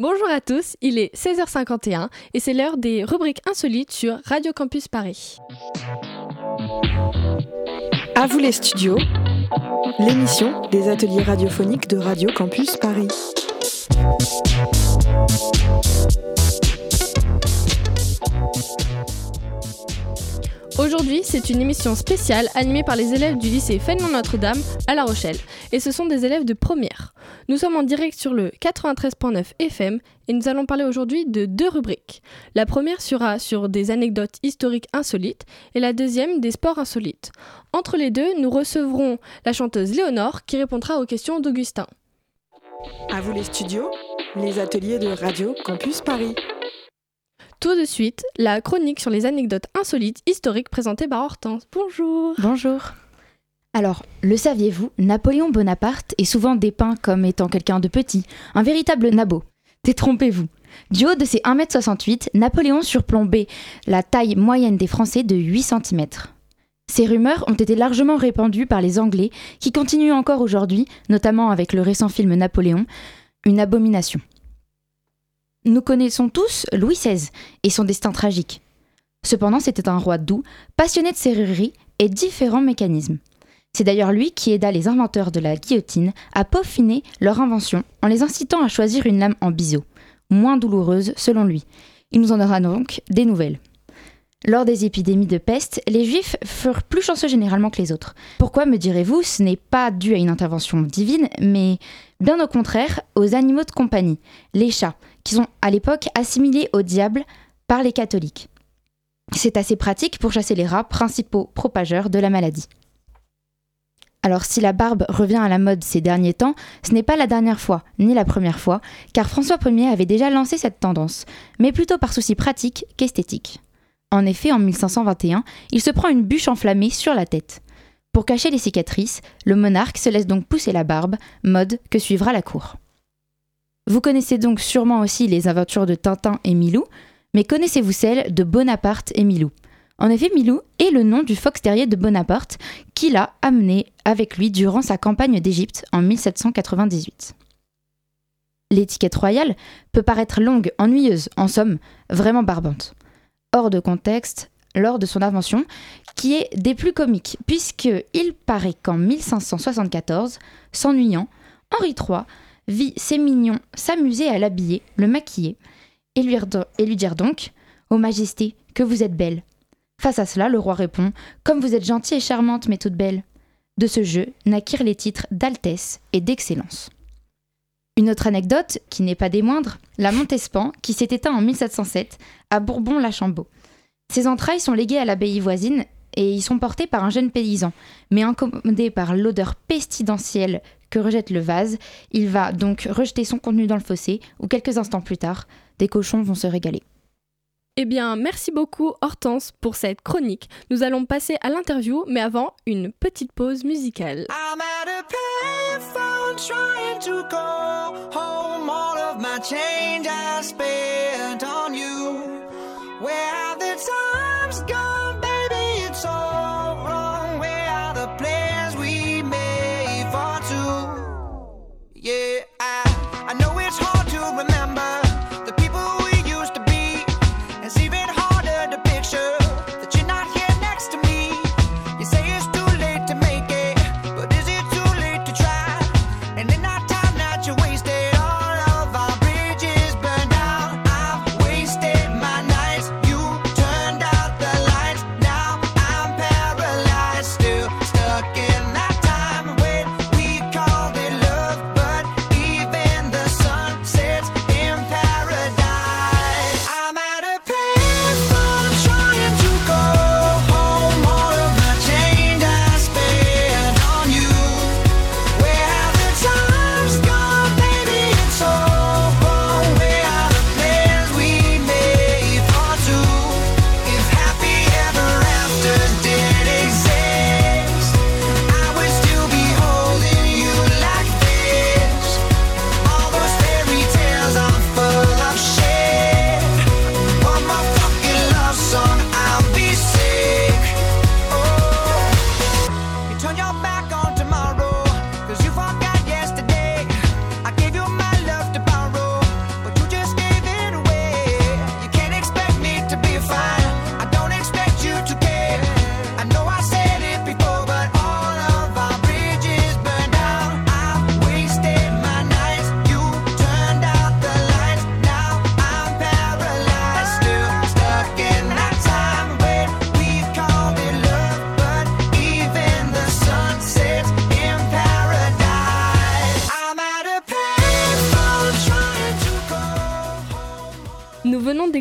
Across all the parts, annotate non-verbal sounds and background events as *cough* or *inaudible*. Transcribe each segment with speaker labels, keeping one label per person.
Speaker 1: Bonjour à tous, il est 16h51 et c'est l'heure des rubriques insolites sur Radio Campus Paris.
Speaker 2: À vous les studios, l'émission des ateliers radiophoniques de Radio Campus Paris.
Speaker 1: Aujourd'hui, c'est une émission spéciale animée par les élèves du lycée Fénelon Notre-Dame à La Rochelle. Et ce sont des élèves de première. Nous sommes en direct sur le 93.9 FM et nous allons parler aujourd'hui de deux rubriques. La première sera sur des anecdotes historiques insolites et la deuxième des sports insolites. Entre les deux, nous recevrons la chanteuse Léonore qui répondra aux questions d'Augustin.
Speaker 2: À vous les studios, les ateliers de Radio Campus Paris.
Speaker 1: Tout de suite, la chronique sur les anecdotes insolites historiques présentée par Hortense. Bonjour.
Speaker 3: Bonjour. Alors, le saviez-vous, Napoléon Bonaparte est souvent dépeint comme étant quelqu'un de petit, un véritable nabot. Détrompez-vous. Du haut de ses 1m68, Napoléon surplombait la taille moyenne des Français de 8 cm. Ces rumeurs ont été largement répandues par les Anglais, qui continuent encore aujourd'hui, notamment avec le récent film Napoléon, une abomination. Nous connaissons tous Louis XVI et son destin tragique. Cependant, c'était un roi doux, passionné de serrurerie et différents mécanismes. C'est d'ailleurs lui qui aida les inventeurs de la guillotine à peaufiner leur invention en les incitant à choisir une lame en biseau, moins douloureuse selon lui. Il nous en aura donc des nouvelles. Lors des épidémies de peste, les juifs furent plus chanceux généralement que les autres. Pourquoi me direz-vous Ce n'est pas dû à une intervention divine, mais bien au contraire aux animaux de compagnie, les chats, qui sont à l'époque assimilés au diable par les catholiques. C'est assez pratique pour chasser les rats, principaux propageurs de la maladie. Alors si la barbe revient à la mode ces derniers temps, ce n'est pas la dernière fois, ni la première fois, car François Ier avait déjà lancé cette tendance, mais plutôt par souci pratique qu'esthétique. En effet, en 1521, il se prend une bûche enflammée sur la tête. Pour cacher les cicatrices, le monarque se laisse donc pousser la barbe, mode que suivra la cour. Vous connaissez donc sûrement aussi les aventures de Tintin et Milou, mais connaissez-vous celles de Bonaparte et Milou? En effet, Milou est le nom du fox terrier de Bonaparte qu'il a amené avec lui durant sa campagne d'Égypte en 1798. L'étiquette royale peut paraître longue, ennuyeuse, en somme, vraiment barbante. Hors de contexte, lors de son invention, qui est des plus comiques, puisqu'il paraît qu'en 1574, s'ennuyant, Henri III vit ses mignons s'amuser à l'habiller, le maquiller, et lui, dire donc Ô Majesté, que vous êtes belle. Face à cela, le roi répond Comme vous êtes gentille et charmante, mais toute belle. De ce jeu naquirent les titres d'altesse et d'excellence. Une autre anecdote, qui n'est pas des moindres, la Montespan, qui s'est éteint en 1707 à Bourbon-la-Chambeau. Ses entrailles sont léguées à l'abbaye voisine et y sont portées par un jeune paysan, mais incommodé par l'odeur pestilentielle que rejette le vase, il va donc rejeter son contenu dans le fossé, où quelques instants plus tard, des cochons vont se régaler.
Speaker 1: Eh bien, merci beaucoup Hortense pour cette chronique. Nous allons passer à l'interview, mais avant, une petite pause musicale. venons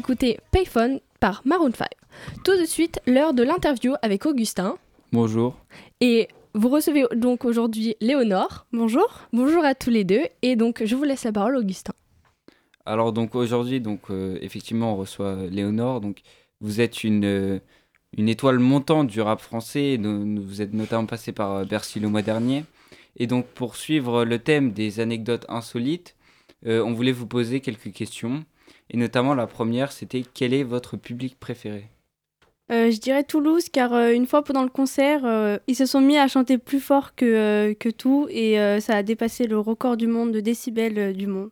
Speaker 1: d'écouter Payphone par Maroon 5. Tout de suite, l'heure de l'interview avec Augustin.
Speaker 4: Bonjour.
Speaker 1: Et vous recevez donc aujourd'hui Léonore. Bonjour. Bonjour à tous les deux. Et donc, je vous laisse la parole, Augustin.
Speaker 4: Alors, donc aujourd'hui, donc, euh, effectivement, on reçoit Léonore. Donc, vous êtes une, euh, une étoile montante du rap français. Vous êtes notamment passé par euh, Bercy le mois dernier. Et donc, pour suivre le thème des anecdotes insolites, on voulait vous poser quelques questions. Et notamment, la première, c'était quel est votre public préféré?
Speaker 5: Euh, je dirais Toulouse, car euh, une fois pendant le concert, euh, ils se sont mis à chanter plus fort que, que tout et ça a dépassé le record du monde de décibels du monde.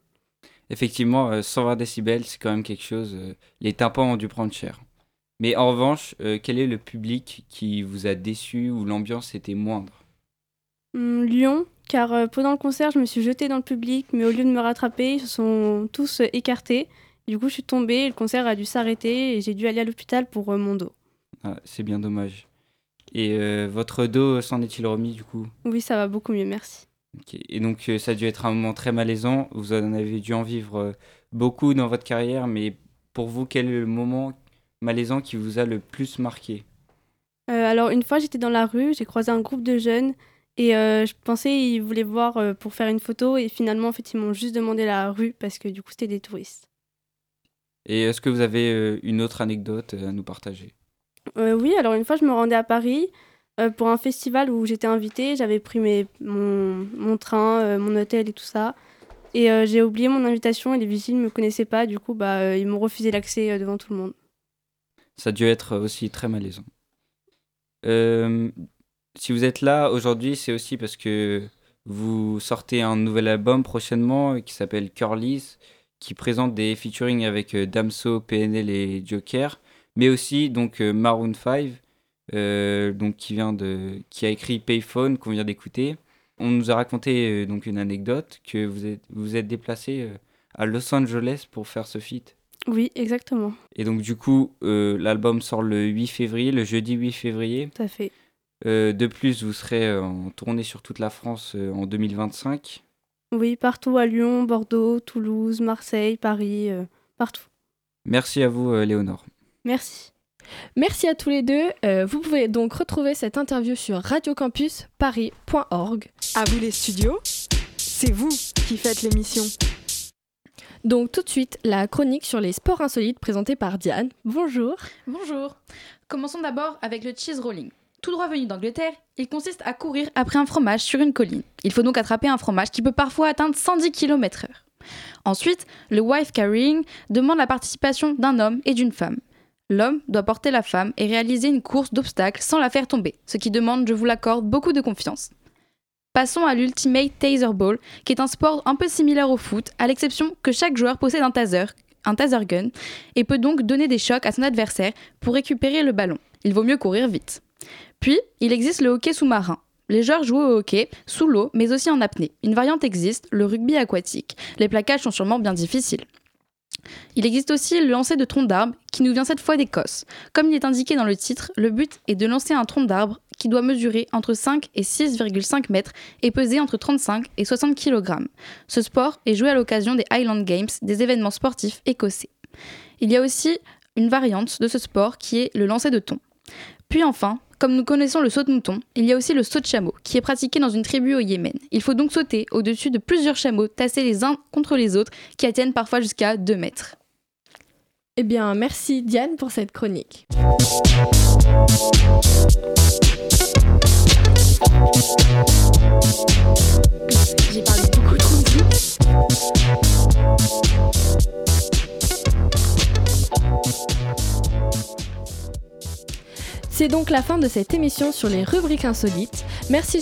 Speaker 4: Effectivement, 120 décibels, c'est quand même quelque chose. les tympans ont dû prendre cher. Mais en revanche, quel est le public qui vous a déçu ou l'ambiance était moindre?
Speaker 5: Hum, Lyon, car pendant le concert, je me suis jetée dans le public, mais au lieu de me rattraper, ils se sont tous écartés. Du coup, je suis tombée, le concert a dû s'arrêter et j'ai dû aller à l'hôpital pour mon dos.
Speaker 4: Ah, c'est bien dommage. Et euh, votre dos s'en est-il remis du coup?
Speaker 5: Oui, ça va beaucoup mieux, merci.
Speaker 4: Et donc euh, ça a dû être un moment très malaisant. Vous en avez dû en vivre euh, beaucoup dans votre carrière, mais pour vous, quel est le moment malaisant qui vous a le plus marqué?
Speaker 5: Alors une fois, j'étais dans la rue, j'ai croisé un groupe de jeunes et je pensais qu'ils voulaient voir pour faire une photo et finalement, en fait, ils m'ont juste demandé la rue parce que du coup, c'était des touristes.
Speaker 4: Et est-ce que vous avez une autre anecdote à nous partager?
Speaker 5: Euh, oui, alors une fois, je me rendais à Paris euh, pour un festival où j'étais invitée. J'avais pris mes, mon, mon train, euh, mon hôtel et tout ça. Et j'ai oublié mon invitation et les vigiles ne me connaissaient pas. Du coup, bah, ils m'ont refusé l'accès devant tout le monde.
Speaker 4: Ça a dû être aussi très malaisant. si vous êtes là aujourd'hui, c'est aussi parce que vous sortez un nouvel album prochainement qui s'appelle Curly's, qui présente des featuring avec Damso, PNL et Joker mais aussi donc euh, Maroon 5, euh, donc qui vient de, qui a écrit Payphone qu'on vient d'écouter. On nous a raconté euh, donc une anecdote que vous êtes, vous êtes déplacé à Los Angeles pour faire ce feat.
Speaker 5: Oui, exactement.
Speaker 4: Et donc du coup, l'album sort le 8 février, le jeudi 8 février.
Speaker 5: Tout à fait.
Speaker 4: de plus, vous serez en tournée sur toute la France en 2025.
Speaker 5: Oui, partout à Lyon, Bordeaux, Toulouse, Marseille, Paris, partout.
Speaker 4: Merci à vous, Léonore.
Speaker 5: Merci.
Speaker 1: Merci à tous les deux. Euh, vous pouvez donc retrouver cette interview sur radiocampusparis.org.
Speaker 2: À vous les studios, c'est vous qui faites l'émission.
Speaker 1: Donc tout de suite, la chronique sur les sports insolites présentée par Diane. Bonjour.
Speaker 6: Bonjour. Commençons d'abord avec le cheese rolling. Tout droit venu d'Angleterre, il consiste à courir après un fromage sur une colline. Il faut donc attraper un fromage qui peut parfois atteindre 110 km/h. Ensuite, le wife carrying demande la participation d'un homme et d'une femme. L'homme doit porter la femme et réaliser une course d'obstacles sans la faire tomber, ce qui demande, je vous l'accorde, beaucoup de confiance. Passons à l'Ultimate Taser Ball, qui est un sport un peu similaire au foot, à l'exception que chaque joueur possède un taser, un taser gun, et peut donc donner des chocs à son adversaire pour récupérer le ballon. Il vaut mieux courir vite. Puis, il existe le hockey sous-marin. Les joueurs jouent au hockey sous l'eau, mais aussi en apnée. Une variante existe, le rugby aquatique. Les plaquages sont sûrement bien difficiles. Il existe aussi le lancer de tronc d'arbre qui nous vient cette fois d'Écosse. Comme il est indiqué dans le titre, le but est de lancer un tronc d'arbre qui doit mesurer entre 5 et 6,5 mètres et peser entre 35 et 60 kg. Ce sport est joué à l'occasion des Highland Games, des événements sportifs écossais. Il y a aussi une variante de ce sport qui est le lancer de thon. Puis enfin, comme nous connaissons le saut de mouton, il y a aussi le saut de chameau, qui est pratiqué dans une tribu au Yémen. Il faut donc sauter au-dessus de plusieurs chameaux tassés les uns contre les autres, qui atteignent parfois jusqu'à 2 mètres.
Speaker 1: Eh bien, merci Diane pour cette chronique. J'ai parlé beaucoup trop vite. C'est donc la fin de cette émission sur les rubriques insolites. Merci,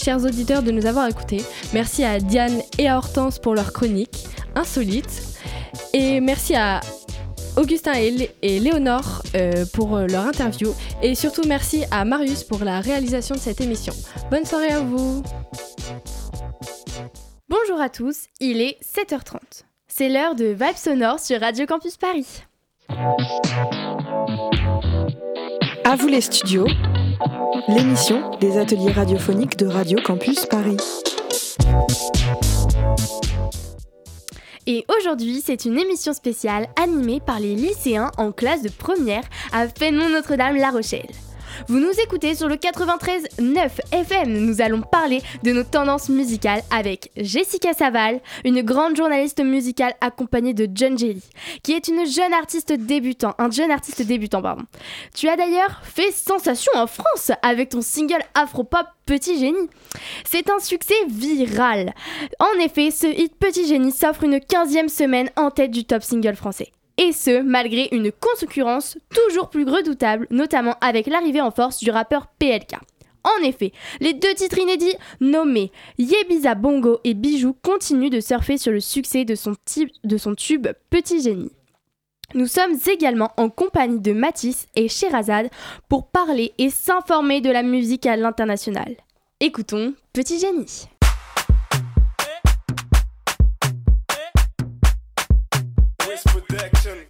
Speaker 1: chers auditeurs de nous avoir écoutés. Merci à Diane et à Hortense pour leur chronique insolite. Et merci à Augustin et, Léonore euh, pour euh, leur interview. Et surtout merci à Marius pour la réalisation de cette émission. Bonne soirée à vous.
Speaker 7: Bonjour à tous, il est 7h30. C'est l'heure de Vibes Sonore sur Radio Campus Paris.
Speaker 2: À vous les studios, l'émission des ateliers radiophoniques de Radio Campus Paris.
Speaker 7: Et aujourd'hui, c'est une émission spéciale animée par les lycéens en classe de première à Fénelon Notre-Dame-La Rochelle. Vous nous écoutez sur le 93.9 FM. Nous allons parler de nos tendances musicales avec Jessica Saval, une grande journaliste musicale accompagnée de John Jelly, qui est une jeune artiste débutant, un jeune artiste débutant, pardon. Tu as d'ailleurs fait sensation en France avec ton single Afropop Petit Génie. C'est un succès viral. En effet, ce hit Petit Génie s'offre une 15e semaine en tête du top single français et ce, malgré une concurrence toujours plus redoutable, notamment avec l'arrivée en force du rappeur PLK. En effet, les deux titres inédits nommés Yebiza Bongo et Bijou continuent de surfer sur le succès de son, tube Petit Génie. Nous sommes également en compagnie de Matisse et Sherazade pour parler et s'informer de la musique à l'international. Écoutons Petit Génie. Protection.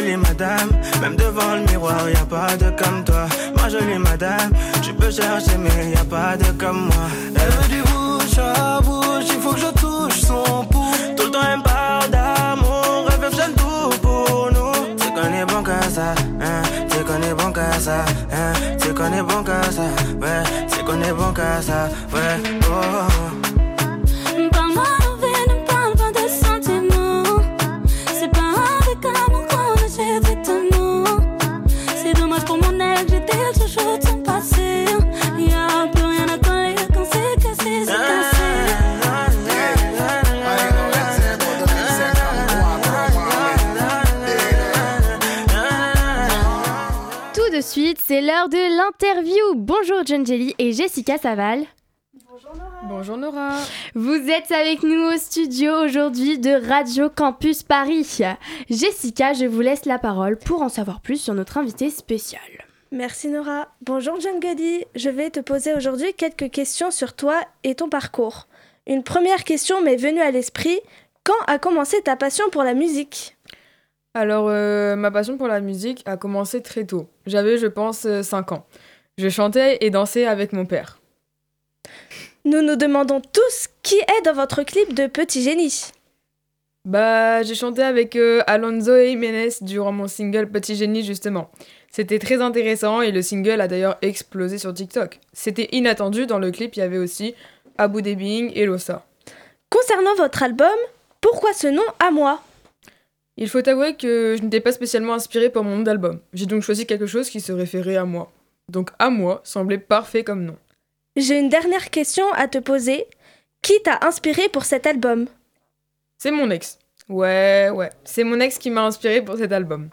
Speaker 8: Jolie madame. Même devant le miroir, y a pas de comme toi. Ma jolie madame, tu peux chercher, mais y a pas de comme moi. Elle veut du bouche à bouche, il faut que je touche son pouls. Tout le temps, elle parle d'amour, elle veut faire tout pour nous. Tu connais bon que ça, hein, tu connais bon que ça, hein, tu connais bon que ça, ouais, tu connais bon que ça, ouais, oh. Oh.
Speaker 7: c'est l'heure de l'interview. Bonjour John Jelly et Jessica Saval.
Speaker 1: Bonjour Nora. Bonjour Nora.
Speaker 7: Vous êtes avec nous au studio aujourd'hui de Radio Campus Paris. Jessica, je vous laisse la parole pour en savoir plus sur notre invité spécial.
Speaker 9: Merci Nora. Bonjour John Jelly. Je vais te poser aujourd'hui quelques questions sur toi et ton parcours. Une première question m'est venue à l'esprit. Quand a commencé ta passion pour la musique?
Speaker 10: Alors, euh, ma passion pour la musique a commencé très tôt. J'avais, je pense, 5 euh, ans. Je chantais et dansais avec mon père.
Speaker 9: Nous nous demandons tous qui est dans votre clip de Petit Génie.
Speaker 10: Bah, j'ai chanté avec euh, Alonso et Jiménez durant mon single Petit Génie, justement. C'était très intéressant et le single a d'ailleurs explosé sur TikTok. C'était inattendu, dans le clip, il y avait aussi Abu Debing et Losa.
Speaker 9: Concernant votre album, pourquoi ce nom à moi?
Speaker 10: Il faut avouer que je n'étais pas spécialement inspirée pour mon nom d'album. J'ai donc choisi quelque chose qui se référait à moi. Donc à moi semblait parfait comme nom.
Speaker 9: J'ai une dernière question à te poser. Qui t'a inspiré pour cet album?
Speaker 10: C'est mon ex. Ouais, ouais, c'est mon ex qui m'a inspiré pour cet album.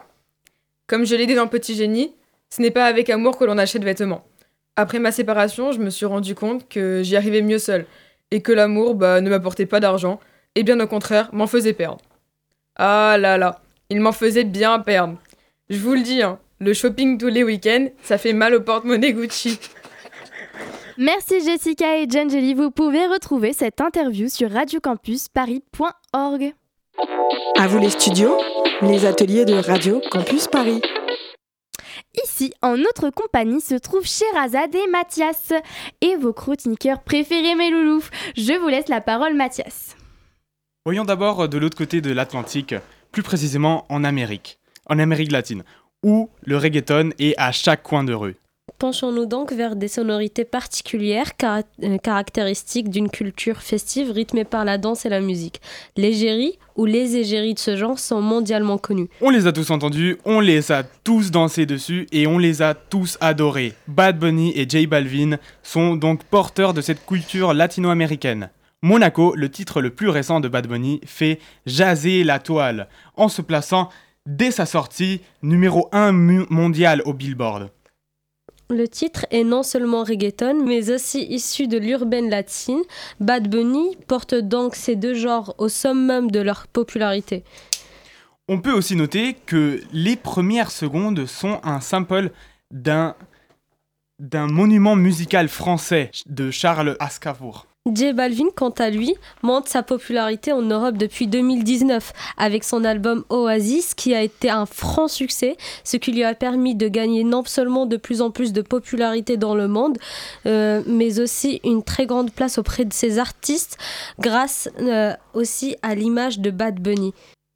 Speaker 10: Comme je l'ai dit dans Petit Génie, ce n'est pas avec amour que l'on achète vêtements. Après ma séparation, je me suis rendu compte que j'y arrivais mieux seul, et que l'amour bah, ne m'apportait pas d'argent, et bien au contraire m'en faisait perdre. Ah là là, il m'en faisait bien perdre. Je vous le dis, hein, le shopping tous les week-ends, ça fait mal au porte-monnaie Gucci.
Speaker 7: Merci Jessica et Jangeli. Vous pouvez retrouver cette interview sur radiocampusparis.org.
Speaker 2: À vous les studios, les ateliers de Radio Campus Paris.
Speaker 7: Ici, en notre compagnie, se trouvent Sherazade et Mathias. Et vos chroniqueurs préférés, mes loulous. Je vous laisse la parole, Mathias.
Speaker 11: Voyons d'abord euh, de l'autre côté de l'Atlantique, plus précisément en Amérique, en Amérique latine, où le reggaeton est à chaque coin de rue.
Speaker 12: Penchons-nous donc vers des sonorités particulières euh, caractéristiques d'une culture festive rythmée par la danse et la musique. L'égérie ou les égéries de ce genre sont mondialement connues.
Speaker 11: On les a tous entendus, on les a tous dansés dessus et on les a tous adorés. Bad Bunny et J Balvin sont donc porteurs de cette culture latino-américaine. Monaco, le titre le plus récent de Bad Bunny, fait jaser la toile en se plaçant dès sa sortie numéro 1 mu- mondial au Billboard.
Speaker 12: Le titre est non seulement reggaeton, mais aussi issu de l'urbaine latine. Bad Bunny porte donc ces deux genres au summum de leur popularité.
Speaker 11: On peut aussi noter que les premières secondes sont un sample d'un d'un monument musical français de Charles Aznavour.
Speaker 12: J Balvin, quant à lui, monte sa popularité en Europe depuis 2019 avec son album Oasis qui a été un franc succès, ce qui lui a permis de gagner non seulement de plus en plus de popularité dans le monde, euh, mais aussi une très grande place auprès de ses artistes grâce euh, aussi à l'image de Bad Bunny.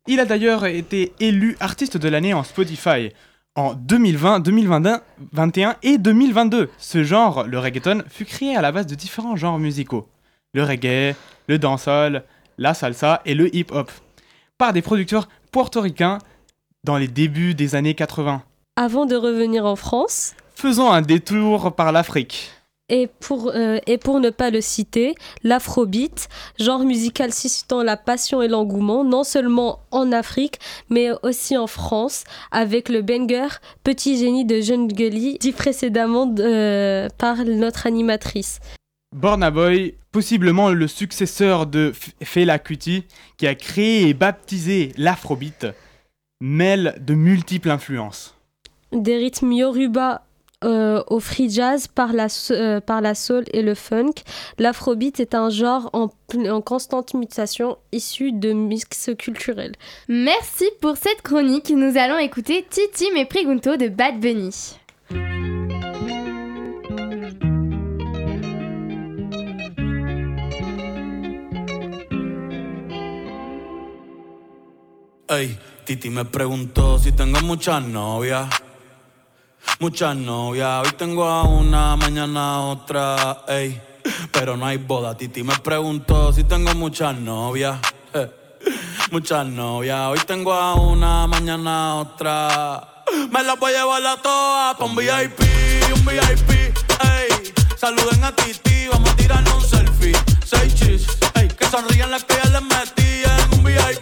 Speaker 11: Il a d'ailleurs été élu artiste de l'année en Spotify en 2020, 2021 et 2022. Ce genre, le reggaeton, fut créé à la base de différents genres musicaux. Le reggae, le dancehall, la salsa et le hip-hop. Par des producteurs portoricains dans les débuts des années 80.
Speaker 12: Avant de revenir en France,
Speaker 11: Faisons un détour par l'Afrique.
Speaker 12: Et pour, euh, et pour ne pas le citer, l'afrobeat, genre musical suscitant la passion et l'engouement, non seulement en Afrique, mais aussi en France, avec le banger Petit génie de Jeune Gully, dit précédemment euh, par notre animatrice.
Speaker 11: Burna Boy, possiblement le successeur de F- Fela Kuti, qui a créé et baptisé l'afrobeat, mêle de multiples influences.
Speaker 12: Des rythmes yoruba euh, au free jazz par la, euh, par la soul et le funk. L'afrobeat est un genre en, en constante mutation issu de mix culturels.
Speaker 7: Merci pour cette chronique. Nous allons écouter Titi Me Pregunto de Bad Bunny.
Speaker 13: Ey, Titi me preguntó si tengo muchas novias. Muchas novias. Hoy tengo a una, mañana otra. Ey, pero no hay boda. Titi me preguntó si tengo muchas novias. *laughs* Muchas novias. Hoy tengo a una, mañana otra. Me las voy a llevar a todas pa' un VIP, un VIP. Ey, saluden a Titi, vamos a tirarnos un selfie. Seis chis, ey, que sonrían las que ya les metí en un VIP,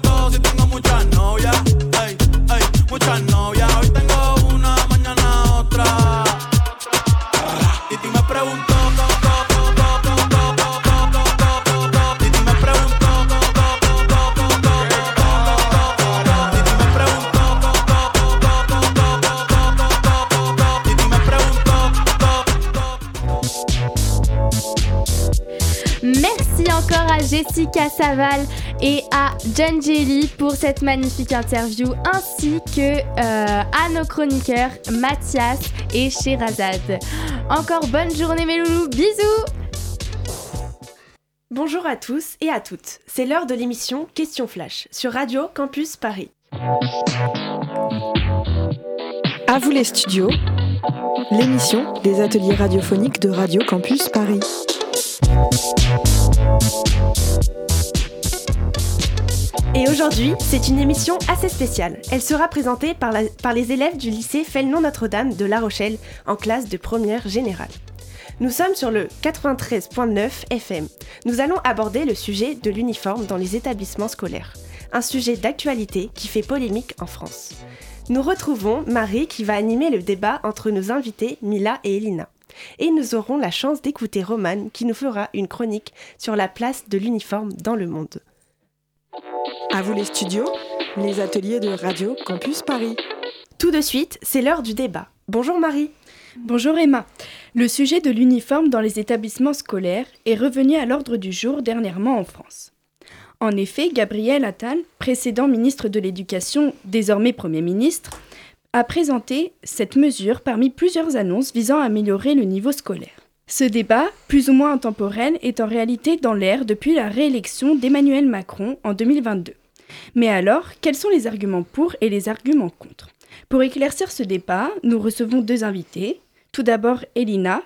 Speaker 7: Merci encore à Jessica Saval et à John Jelly pour cette magnifique interview, ainsi que euh, à nos chroniqueurs Mathias et Sherazade. Encore bonne journée mes loulous, bisous
Speaker 14: Bonjour à tous et à toutes. C'est l'heure de l'émission Question Flash sur Radio Campus Paris.
Speaker 2: À vous les studios, l'émission des ateliers radiophoniques de Radio Campus Paris.
Speaker 14: Et aujourd'hui, c'est une émission assez spéciale. Elle sera présentée par, les élèves du lycée Felnon Notre-Dame de La Rochelle en classe de première générale. Nous sommes sur le 93.9 FM. Nous allons aborder le sujet de l'uniforme dans les établissements scolaires. Un sujet d'actualité qui fait polémique en France. Nous retrouvons Marie qui va animer le débat entre nos invités Mila et Elina. Et nous aurons la chance d'écouter Romane qui nous fera une chronique sur la place de l'uniforme dans le monde.
Speaker 2: À vous les studios, les ateliers de Radio Campus Paris.
Speaker 14: Tout de suite, c'est l'heure du débat. Bonjour Marie.
Speaker 15: Bonjour Emma. Le sujet de l'uniforme dans les établissements scolaires est revenu à l'ordre du jour dernièrement en France. En effet, Gabriel Attal, précédent ministre de l'Éducation, désormais Premier ministre, a présenté cette mesure parmi plusieurs annonces visant à améliorer le niveau scolaire. Ce débat, plus ou moins intemporel, est en réalité dans l'air depuis la réélection d'Emmanuel Macron en 2022. Mais alors, quels sont les arguments pour et les arguments contre? Pour éclaircir ce débat, nous recevons deux invités. Tout d'abord, Elina,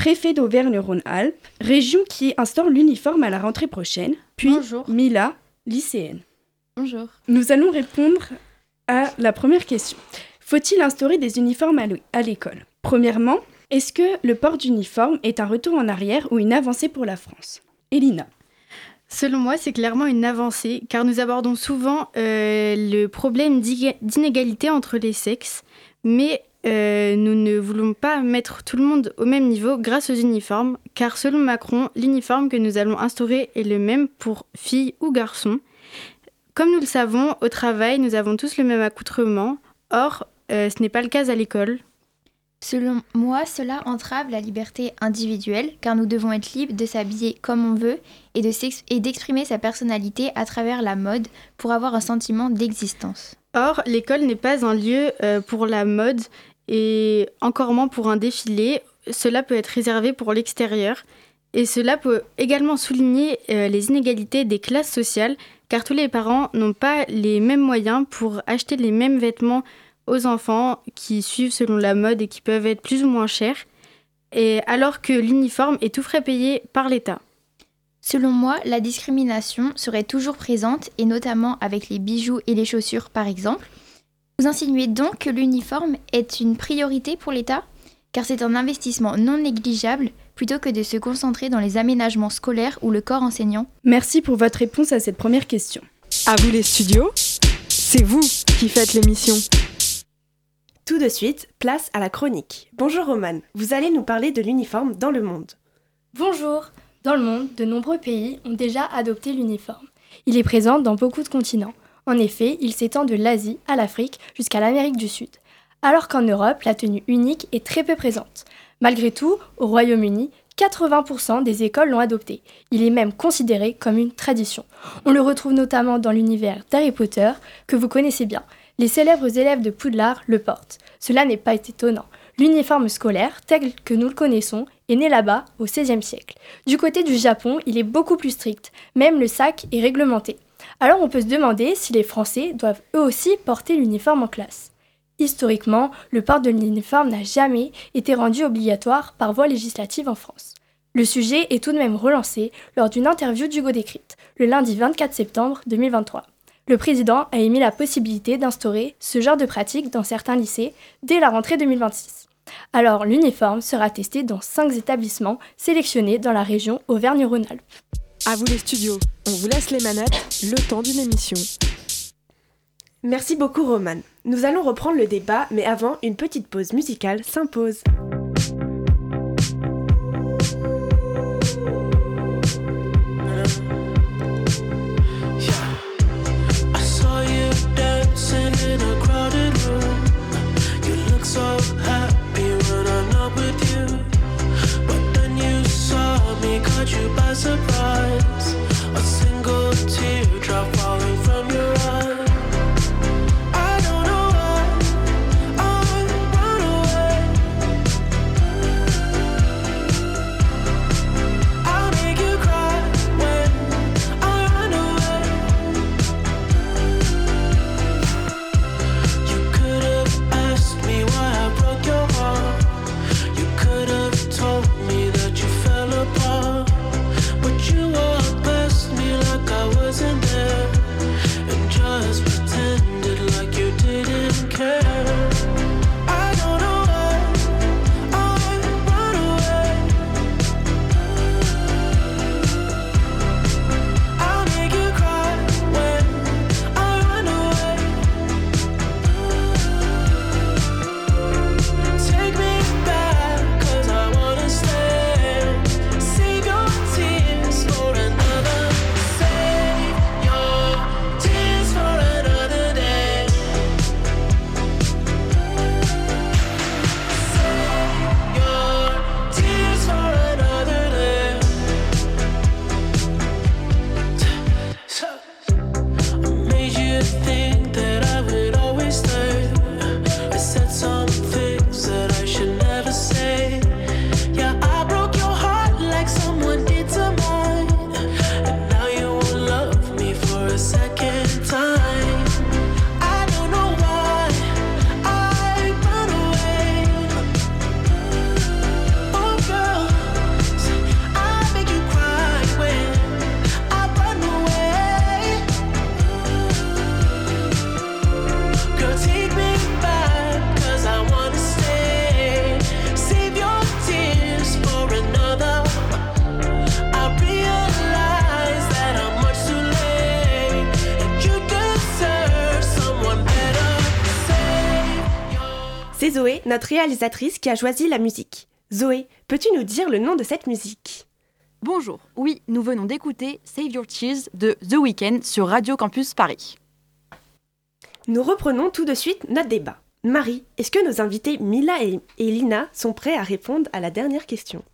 Speaker 15: préfet d'Auvergne-Rhône-Alpes, région qui instaure l'uniforme à la rentrée prochaine. Puis Mila, lycéenne.
Speaker 16: Bonjour.
Speaker 15: Nous allons répondre à la première question. Faut-il instaurer des uniformes à l'école? Premièrement, est-ce que le port d'uniforme est un retour en arrière ou une avancée pour la France? Elina.
Speaker 16: Selon moi, c'est clairement une avancée, car nous abordons souvent euh, le problème d'inégalité entre les sexes, mais euh, nous ne voulons pas mettre tout le monde au même niveau grâce aux uniformes, car selon Macron, l'uniforme que nous allons instaurer est le même pour filles ou garçons. Comme nous le savons, au travail, nous avons tous le même accoutrement, or, euh, ce n'est pas le cas à l'école.
Speaker 17: Selon moi, cela entrave la liberté individuelle, car nous devons être libres de s'habiller comme on veut et d'exprimer sa personnalité à travers la mode pour avoir un sentiment d'existence.
Speaker 16: Or, l'école n'est pas un lieu euh, pour la mode et encore moins pour un défilé. Cela peut être réservé pour l'extérieur. Et cela peut également souligner euh, les inégalités des classes sociales, car tous les parents n'ont pas les mêmes moyens pour acheter les mêmes vêtements aux enfants qui suivent selon la mode et qui peuvent être plus ou moins chers, et alors que l'uniforme est tout frais payé par l'État.
Speaker 17: Selon moi, la discrimination serait toujours présente, et notamment avec les bijoux et les chaussures par exemple. Vous insinuez donc que l'uniforme est une priorité pour l'État? Car c'est un investissement non négligeable plutôt que de se concentrer dans les aménagements scolaires ou le corps enseignant
Speaker 15: Merci pour votre réponse à cette première question.
Speaker 2: À vous les studios, c'est vous qui faites l'émission.
Speaker 14: Tout de suite, place à la chronique. Bonjour Romane, vous allez nous parler de l'uniforme dans le monde.
Speaker 18: Bonjour. Dans le monde, de nombreux pays ont déjà adopté l'uniforme. Il est présent dans beaucoup de continents. En effet, il s'étend de l'Asie à l'Afrique jusqu'à l'Amérique du Sud. Alors qu'en Europe, la tenue unique est très peu présente. Malgré tout, au Royaume-Uni, 80% des écoles l'ont adopté. Il est même considéré comme une tradition. On le retrouve notamment dans l'univers d'Harry Potter, que vous connaissez bien. Les célèbres élèves de Poudlard le portent. Cela n'est pas étonnant. L'uniforme scolaire, tel que nous le connaissons, est né là-bas au XVIe siècle. Du côté du Japon, il est beaucoup plus strict. Même le sac est réglementé. Alors on peut se demander si les Français doivent eux aussi porter l'uniforme en classe. Historiquement, le port de l'uniforme n'a jamais été rendu obligatoire par voie législative en France. Le sujet est tout de même relancé lors d'une interview d'Hugo Décrypte, le lundi 24 septembre 2023 le président a émis la possibilité d'instaurer ce genre de pratique dans certains lycées dès la rentrée 2026. Alors l'uniforme sera testé dans cinq établissements sélectionnés dans la région Auvergne-Rhône-Alpes.
Speaker 2: À vous les studios, on vous laisse les manettes, le temps d'une émission.
Speaker 14: Merci beaucoup Roman. Nous allons reprendre le débat, mais avant, une petite pause musicale s'impose. C'est Zoé, notre réalisatrice, qui a choisi la musique. Zoé, peux-tu nous dire le nom de cette musique?
Speaker 19: Bonjour, oui, nous venons d'écouter Save Your Tears de The Weeknd sur Radio Campus Paris.
Speaker 14: Nous reprenons tout de suite notre débat. Marie, est-ce que nos invités Mila et, et Lina sont prêts à répondre à la dernière question?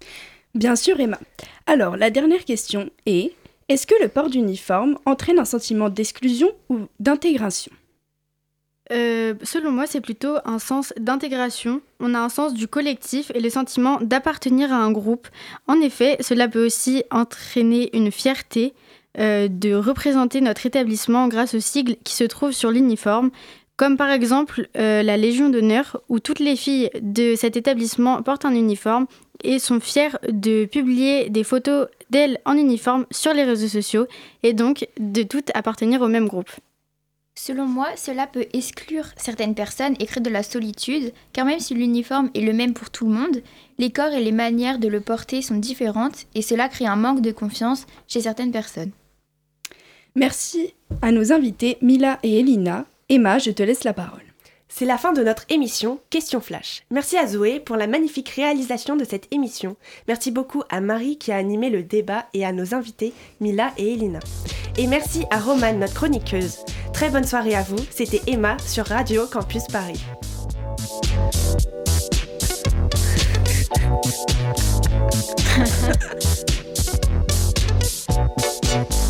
Speaker 15: Bien sûr, Emma. Alors, la dernière question est est-ce que le port d'uniforme entraîne un sentiment d'exclusion ou d'intégration?
Speaker 16: Euh, selon moi, c'est plutôt un sens d'intégration. On a un sens du collectif et le sentiment d'appartenir à un groupe. En effet, cela peut aussi entraîner une fierté euh, de représenter notre établissement grâce aux sigles qui se trouvent sur l'uniforme, comme par exemple euh, la Légion d'honneur, où toutes les filles de cet établissement portent un uniforme et sont fières de publier des photos d'elles en uniforme sur les réseaux sociaux et donc de toutes appartenir au même groupe.
Speaker 3: Selon moi, cela peut exclure certaines personnes et créer de la solitude, car même si l'uniforme est le même pour tout le monde, les corps et les manières de le porter sont différentes et cela crée un manque de confiance chez certaines personnes.
Speaker 15: Merci à nos invités Mila et Elina. Emma, je te laisse la parole.
Speaker 14: C'est la fin de notre émission Question Flash. Merci à Zoé pour la magnifique réalisation de cette émission. Merci beaucoup à Marie qui a animé le débat et à nos invités Mila et Elina. Et merci à Romane, notre chroniqueuse. Très bonne soirée à vous. C'était Emma sur Radio Campus Paris. *laughs*